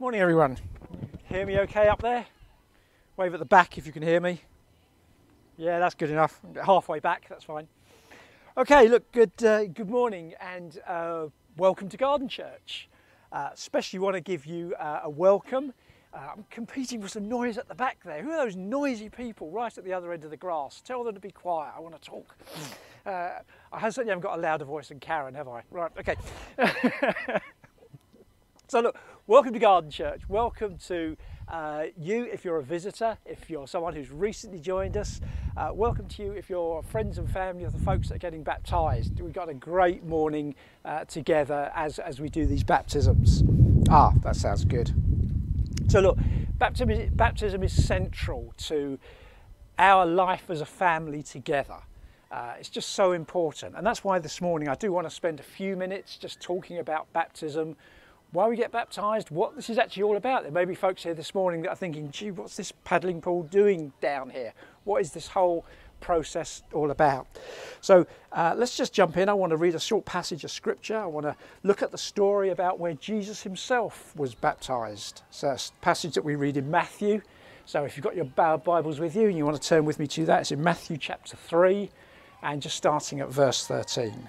Morning, everyone. Hear me okay up there? Wave at the back if you can hear me. Yeah, that's good enough. Halfway back, that's fine. Okay, look, good, uh, good morning and uh, welcome to Garden Church. Uh, especially want to give you uh, a welcome. Uh, I'm competing for some noise at the back there. Who are those noisy people right at the other end of the grass? Tell them to be quiet. I want to talk. Uh, I certainly haven't got a louder voice than Karen, have I? Right, okay. so look, welcome to Garden Church. Welcome to uh, you if you're a visitor, if you're someone who's recently joined us. Uh, welcome to you if you're friends and family of the folks that are getting baptised. We've got a great morning uh, together as, as we do these baptisms. Ah, that sounds good. So look, baptism is, baptism is central to our life as a family together. Uh, it's just so important. And that's why this morning I do want to spend a few minutes just talking about baptism, why we get baptised, what this is actually all about. There may be folks here this morning that are thinking, gee, what's this paddling pool doing down here? What is this whole process all about? So uh, let's just jump in. I want to read a short passage of scripture. I want to look at the story about where Jesus himself was baptised. So a passage that we read in Matthew. So if you've got your Bibles with you and you want to turn with me to that, it's in Matthew chapter 3 and just starting at verse 13.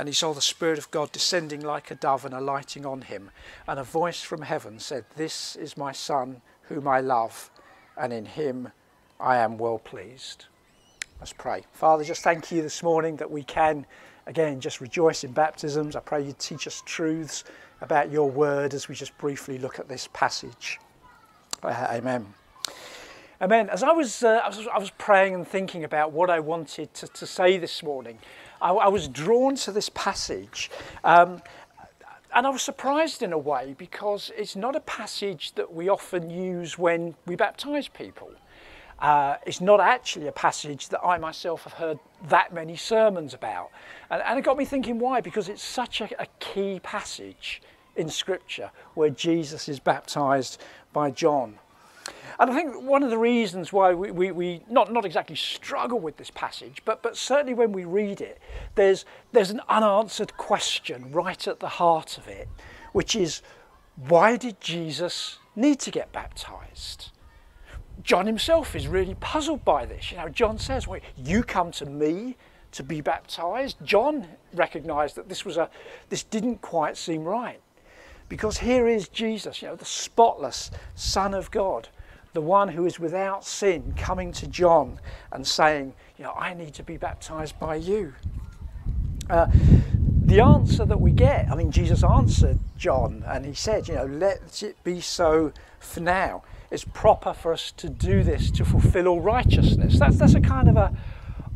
and he saw the Spirit of God descending like a dove and alighting on him. And a voice from heaven said, This is my Son, whom I love, and in him I am well pleased. Let's pray. Father, just thank you this morning that we can, again, just rejoice in baptisms. I pray you teach us truths about your word as we just briefly look at this passage. Uh, amen. Amen. As I was, uh, I was, I was praying and thinking about what I wanted to, to say this morning, I, I was drawn to this passage. Um, and I was surprised in a way because it's not a passage that we often use when we baptize people. Uh, it's not actually a passage that I myself have heard that many sermons about. And, and it got me thinking why? Because it's such a, a key passage in Scripture where Jesus is baptized by John. And I think one of the reasons why we, we, we, not, not exactly struggle with this passage, but, but certainly when we read it, there's, there's an unanswered question right at the heart of it, which is why did Jesus need to get baptized? John himself is really puzzled by this. You know, John says, well, you come to me to be baptized. John recognized that this was a this didn't quite seem right. Because here is Jesus, you know, the spotless Son of God, the one who is without sin coming to John and saying, You know, I need to be baptized by you. Uh, the answer that we get, I mean, Jesus answered John and he said, You know, let it be so for now. It's proper for us to do this to fulfill all righteousness. That's, that's a kind of a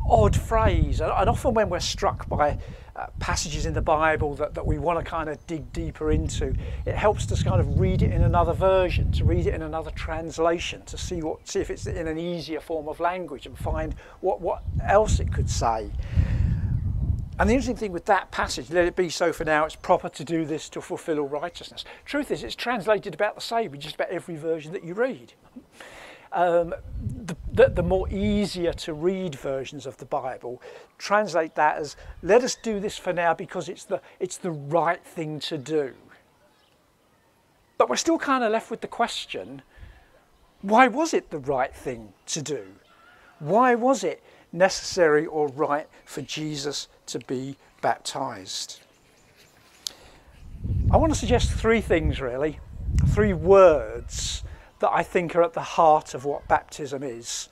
odd phrase. And often when we're struck by uh, passages in the Bible that, that we want to kind of dig deeper into. It helps us kind of read it in another version, to read it in another translation, to see what see if it's in an easier form of language and find what, what else it could say. And the interesting thing with that passage, let it be so for now, it's proper to do this to fulfill all righteousness. Truth is, it's translated about the same in just about every version that you read um, the, the, the, more easier to read versions of the Bible translate that as let us do this for now because it's the, it's the right thing to do. But we're still kind of left with the question why was it the right thing to do? Why was it necessary or right for Jesus to be baptized? I want to suggest three things really, three words that I think are at the heart of what baptism is.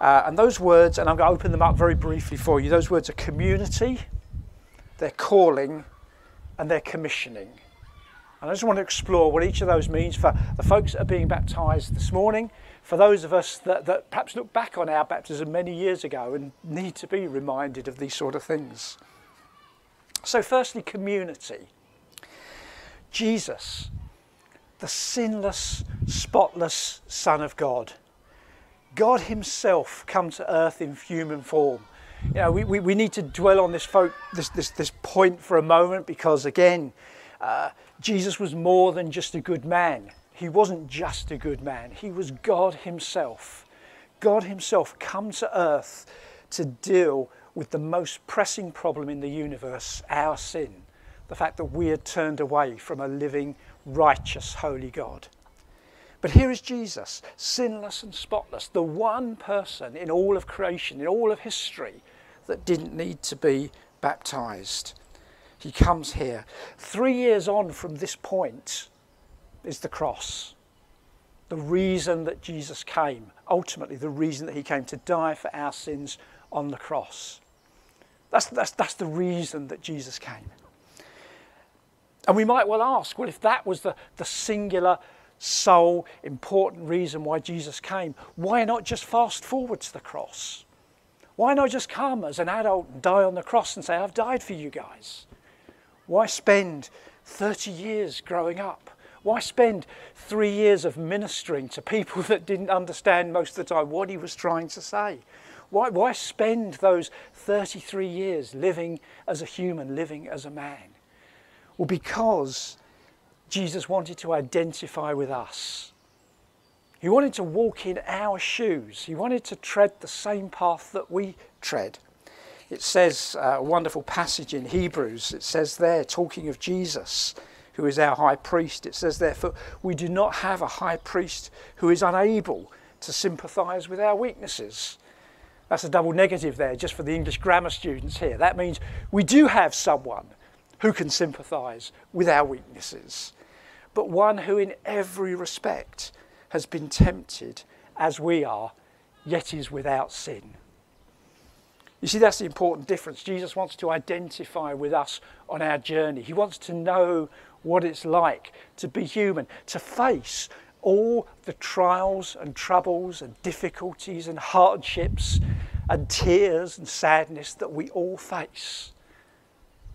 Uh, and those words, and I'm going to open them up very briefly for you, those words are community, they're calling, and they're commissioning. And I just want to explore what each of those means for the folks that are being baptized this morning, for those of us that, that perhaps look back on our baptism many years ago and need to be reminded of these sort of things. So, firstly, community. Jesus the sinless, spotless Son of God, God Himself come to earth in human form. You know, we, we, we need to dwell on this, folk, this, this, this point for a moment because, again, uh, Jesus was more than just a good man. He wasn't just a good man, He was God Himself. God Himself come to earth to deal with the most pressing problem in the universe, our sin. The fact that we had turned away from a living, righteous, holy God. But here is Jesus, sinless and spotless, the one person in all of creation, in all of history, that didn't need to be baptized. He comes here. Three years on from this point is the cross. The reason that Jesus came, ultimately, the reason that he came to die for our sins on the cross. That's, that's, that's the reason that Jesus came. And we might well ask well, if that was the, the singular sole important reason why Jesus came, why not just fast forward to the cross? Why not just come as an adult and die on the cross and say, I've died for you guys? Why spend 30 years growing up? Why spend three years of ministering to people that didn't understand most of the time what he was trying to say? Why, why spend those 33 years living as a human, living as a man? Well, because Jesus wanted to identify with us. He wanted to walk in our shoes. He wanted to tread the same path that we tread. It says, uh, a wonderful passage in Hebrews, it says there, talking of Jesus, who is our high priest, it says, therefore, we do not have a high priest who is unable to sympathize with our weaknesses. That's a double negative there, just for the English grammar students here. That means we do have someone who can sympathize with our weaknesses but one who in every respect has been tempted as we are, yet is without sin. You see, that's the important difference. Jesus wants to identify with us on our journey. He wants to know what it's like to be human, to face all the trials and troubles and difficulties and hardships and tears and sadness that we all face.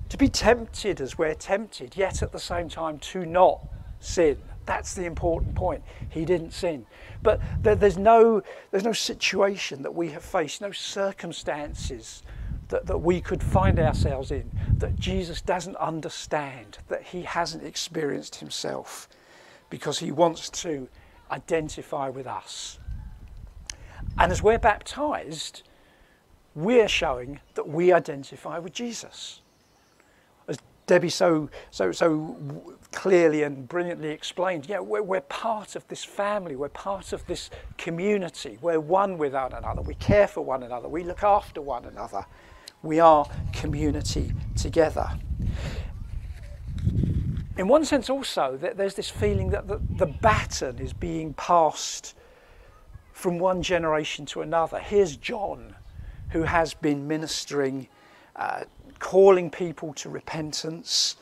To be tempted as we're tempted, yet at the same time to not sin. That's the important point. He didn't sin. But there's, no, there's no situation that we have faced, no circumstances that, that we could find ourselves in that Jesus doesn't understand, that he hasn't experienced himself, because he wants to identify with us. And as we're baptized, we're showing that we identify with Jesus. Debbie so, so, so clearly and brilliantly explained, yeah, we're, we're part of this family, we're part of this community, we're one with one another, we care for one another, we look after one another, we are community together. In one sense, also, there's this feeling that the, the baton is being passed from one generation to another. Here's John, who has been ministering uh, calling people to repentance.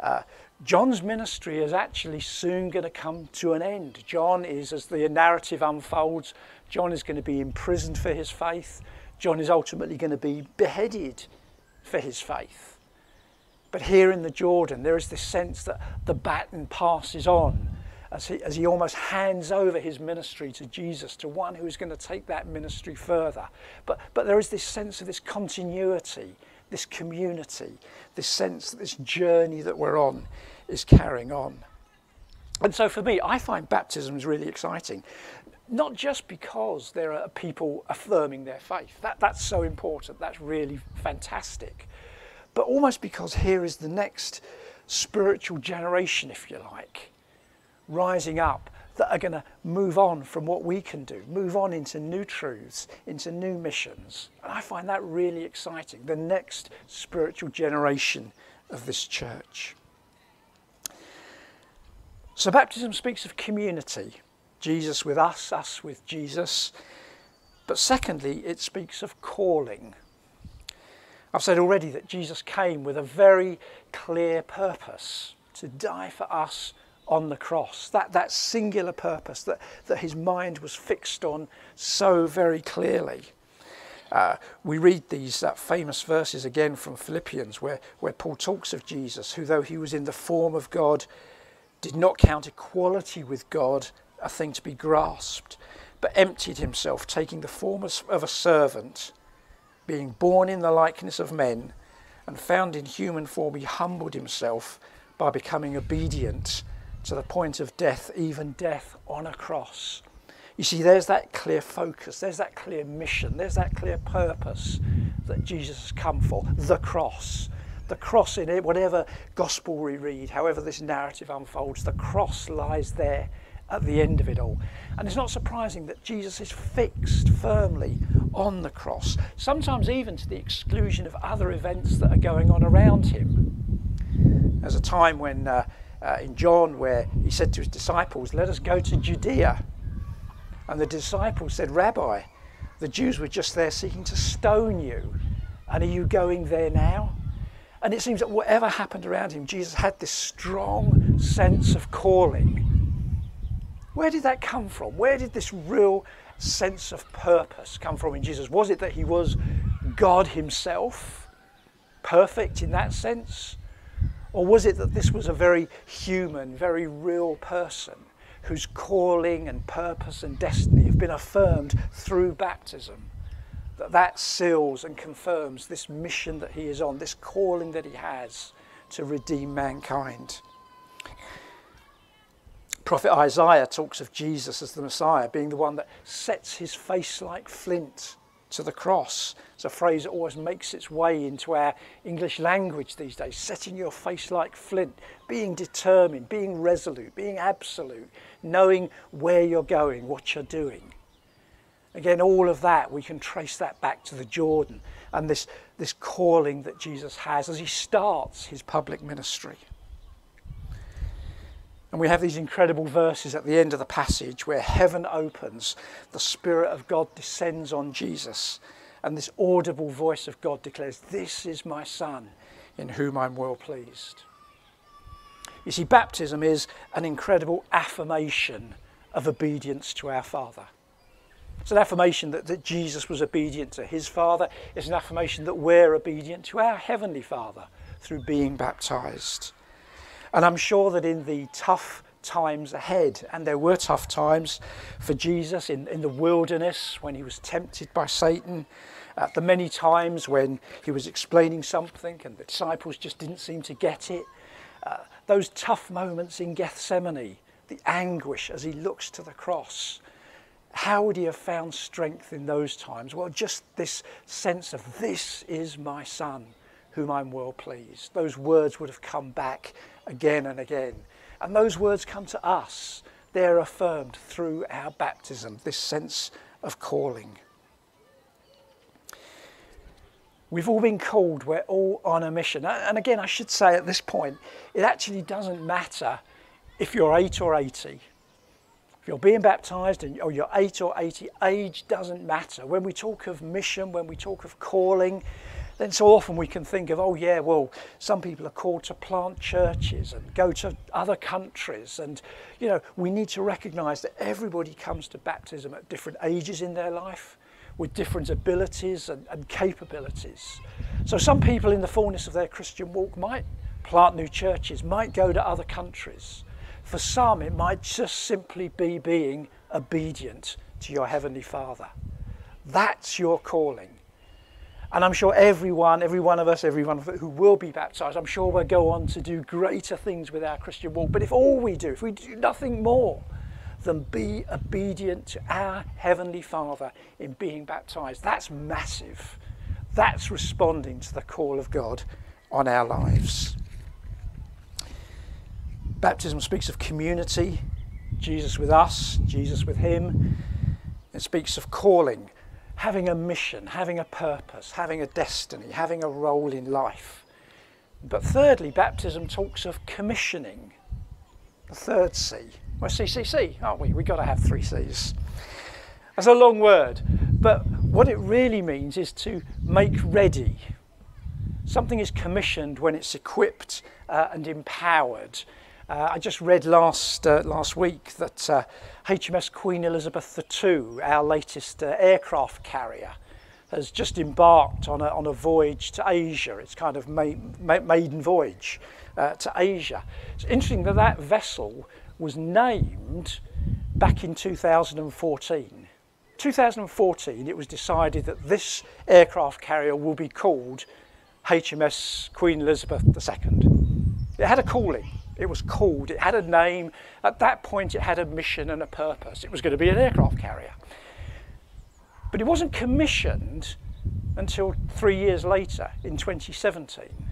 Uh, John's ministry is actually soon going to come to an end. John is, as the narrative unfolds, John is going to be imprisoned for his faith. John is ultimately going to be beheaded for his faith. But here in the Jordan, there is this sense that the baton passes on as he, as he almost hands over his ministry to Jesus, to one who is going to take that ministry further. But, but there is this sense of this continuity this community, this sense that this journey that we're on is carrying on. And so for me, I find baptisms really exciting. Not just because there are people affirming their faith, that, that's so important, that's really fantastic, but almost because here is the next spiritual generation, if you like, rising up that are going to move on from what we can do, move on into new truths, into new missions. And I find that really exciting, the next spiritual generation of this church. So, baptism speaks of community Jesus with us, us with Jesus. But secondly, it speaks of calling. I've said already that Jesus came with a very clear purpose to die for us on the cross, that, that singular purpose that, that his mind was fixed on so very clearly. Uh, we read these uh, famous verses again from Philippians where, where Paul talks of Jesus, who, though he was in the form of God, did not count equality with God a thing to be grasped, but emptied himself, taking the form of a servant, being born in the likeness of men, and found in human form, he humbled himself by becoming obedient to the point of death, even death on a cross. You see, there's that clear focus, there's that clear mission, there's that clear purpose that Jesus has come for the cross. The cross in it, whatever gospel we read, however this narrative unfolds, the cross lies there at the end of it all. And it's not surprising that Jesus is fixed firmly on the cross, sometimes even to the exclusion of other events that are going on around him. There's a time when, uh, uh, in John, where he said to his disciples, Let us go to Judea. And the disciples said, Rabbi, the Jews were just there seeking to stone you. And are you going there now? And it seems that whatever happened around him, Jesus had this strong sense of calling. Where did that come from? Where did this real sense of purpose come from in Jesus? Was it that he was God himself, perfect in that sense? Or was it that this was a very human, very real person whose calling and purpose and destiny have been affirmed through baptism? that that seals and confirms this mission that he is on, this calling that he has to redeem mankind. Prophet Isaiah talks of Jesus as the Messiah, being the one that sets his face like flint to the cross. It's a phrase that always makes its way into our English language these days setting your face like flint, being determined, being resolute, being absolute, knowing where you're going, what you're doing. Again, all of that, we can trace that back to the Jordan and this, this calling that Jesus has as he starts his public ministry. And we have these incredible verses at the end of the passage where heaven opens, the Spirit of God descends on Jesus, and this audible voice of God declares, This is my Son, in whom I'm well pleased. You see, baptism is an incredible affirmation of obedience to our Father. It's an affirmation that, that Jesus was obedient to his Father. It's an affirmation that we're obedient to our Heavenly Father through being baptized. And I'm sure that in the tough times ahead, and there were tough times for Jesus in, in the wilderness when he was tempted by Satan, at the many times when he was explaining something and the disciples just didn't seem to get it, uh, those tough moments in Gethsemane, the anguish as he looks to the cross how would he have found strength in those times? Well, just this sense of, this is my son, whom I'm well pleased. Those words would have come back again and again. And those words come to us. They're affirmed through our baptism, this sense of calling. We've all been called, we're all on a mission. And again, I should say at this point, it actually doesn't matter if you're 8 or 80 if you're being baptized and or you're 8 or 80, age doesn't matter. When we talk of mission, when we talk of calling, then so often we can think of, oh, yeah, well, some people are called to plant churches and go to other countries. And, you know, we need to recognize that everybody comes to baptism at different ages in their life with different abilities and, and capabilities. So some people in the fullness of their Christian walk might plant new churches, might go to other countries. For some, it might just simply be being obedient to your Heavenly Father. That's your calling. And I'm sure everyone, every one of us, everyone who will be baptized, I'm sure we'll go on to do greater things with our Christian walk. But if all we do, if we do nothing more than be obedient to our Heavenly Father in being baptized, that's massive. That's responding to the call of God on our lives. Baptism speaks of community, Jesus with us, Jesus with him. It speaks of calling, having a mission, having a purpose, having a destiny, having a role in life. But thirdly, baptism talks of commissioning, the third C. We're CCC, aren't we? We've got to have three C's. That's a long word, but what it really means is to make ready. Something is commissioned when it's equipped uh, and empowered. Uh, I just read last, uh, last week that uh, HMS Queen Elizabeth II, our latest uh, aircraft carrier, has just embarked on a, on a voyage to Asia. It's kind of ma ma maiden voyage uh, to Asia. It's interesting that that vessel was named back in 2014. 2014, it was decided that this aircraft carrier will be called HMS Queen Elizabeth II. It had a calling. It was called. It had a name. At that point, it had a mission and a purpose. It was going to be an aircraft carrier. But it wasn't commissioned until three years later in 2017.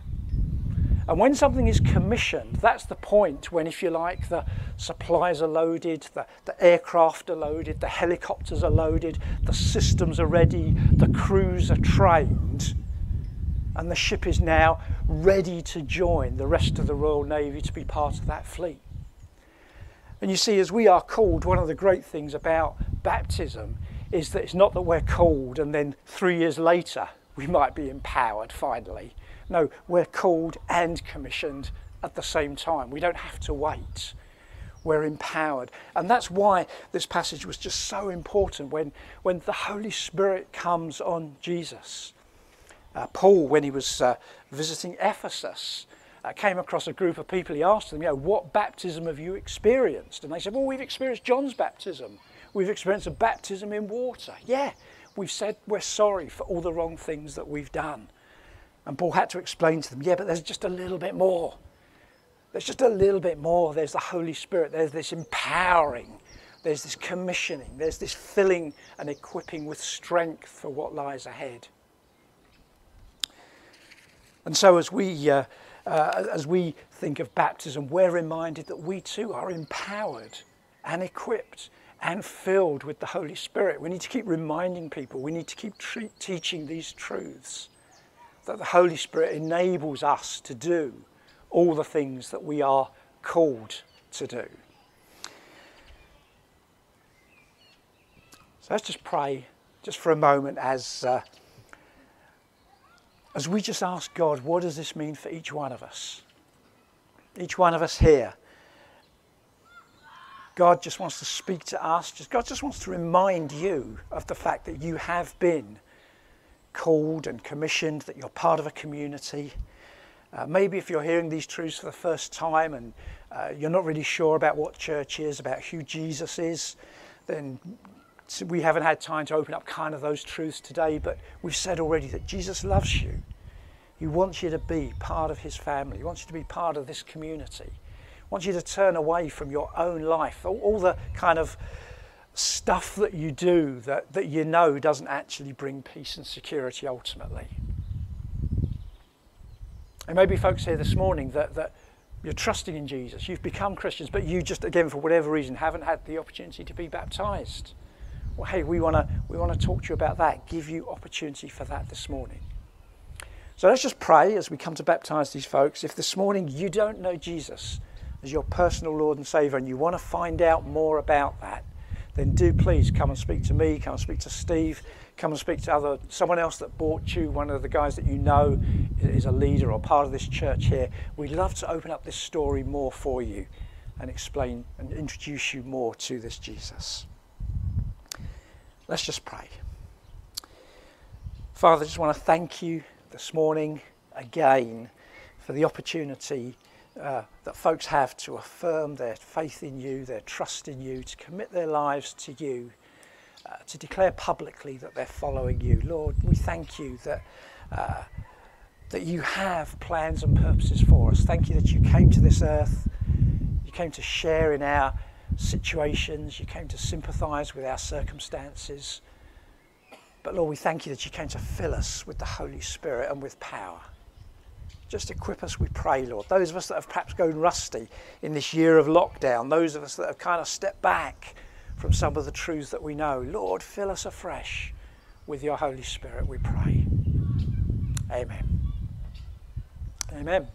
And when something is commissioned, that's the point when, if you like, the supplies are loaded, the, the aircraft are loaded, the helicopters are loaded, the systems are ready, the crews are trained, and the ship is now ready to join the rest of the Royal Navy to be part of that fleet. And you see, as we are called, one of the great things about baptism is that it's not that we're called and then three years later we might be empowered finally. No, we're called and commissioned at the same time. We don't have to wait. We're empowered. And that's why this passage was just so important when, when the Holy Spirit comes on Jesus. Uh, Paul, when he was uh, visiting Ephesus, uh, came across a group of people. He asked them, you know, what baptism have you experienced? And they said, well, we've experienced John's baptism. We've experienced a baptism in water. Yeah, we've said we're sorry for all the wrong things that we've done. And Paul had to explain to them, yeah, but there's just a little bit more. There's just a little bit more. There's the Holy Spirit. There's this empowering. There's this commissioning. There's this filling and equipping with strength for what lies ahead. And so, as we, uh, uh, as we think of baptism, we're reminded that we too are empowered and equipped and filled with the Holy Spirit. We need to keep reminding people, we need to keep tre- teaching these truths that the Holy Spirit enables us to do all the things that we are called to do. So let's just pray just for a moment as, uh, as we just ask God, what does this mean for each one of us? Each one of us here. God just wants to speak to us. God just wants to remind you of the fact that you have been called and commissioned, that you're part of a community. Uh, maybe if you're hearing these truths for the first time and uh, you're not really sure about what church is, about who Jesus is, then we haven't had time to open up kind of those truths today, but we've said already that Jesus loves you. He wants you to be part of his family. He wants you to be part of this community wants you to turn away from your own life, all, all the kind of stuff that you do that, that you know doesn't actually bring peace and security ultimately. And maybe folks here this morning that, that you're trusting in Jesus, you've become Christians, but you just, again, for whatever reason, haven't had the opportunity to be baptized. Well, hey, we want to we wanna talk to you about that, give you opportunity for that this morning. So let's just pray as we come to baptize these folks. If this morning you don't know Jesus, as your personal Lord and Saviour and you want to find out more about that, then do please come and speak to me, come and speak to Steve, come and speak to other someone else that bought you, one of the guys that you know is a leader or part of this church here. We'd love to open up this story more for you and explain and introduce you more to this Jesus. Let's just pray. Father, I just want to thank you this morning again for the opportunity uh, that folks have to affirm their faith in you, their trust in you, to commit their lives to you, uh, to declare publicly that they're following you. Lord, we thank you that. Uh, that you have plans and purposes for us. Thank you that you came to this earth, you came to share in our situations, you came to sympathize with our circumstances. But Lord, we thank you that you came to fill us with the Holy Spirit and with power. Just equip us, we pray, Lord. Those of us that have perhaps gone rusty in this year of lockdown, those of us that have kind of stepped back from some of the truths that we know, Lord, fill us afresh with your Holy Spirit, we pray. Amen. Amen.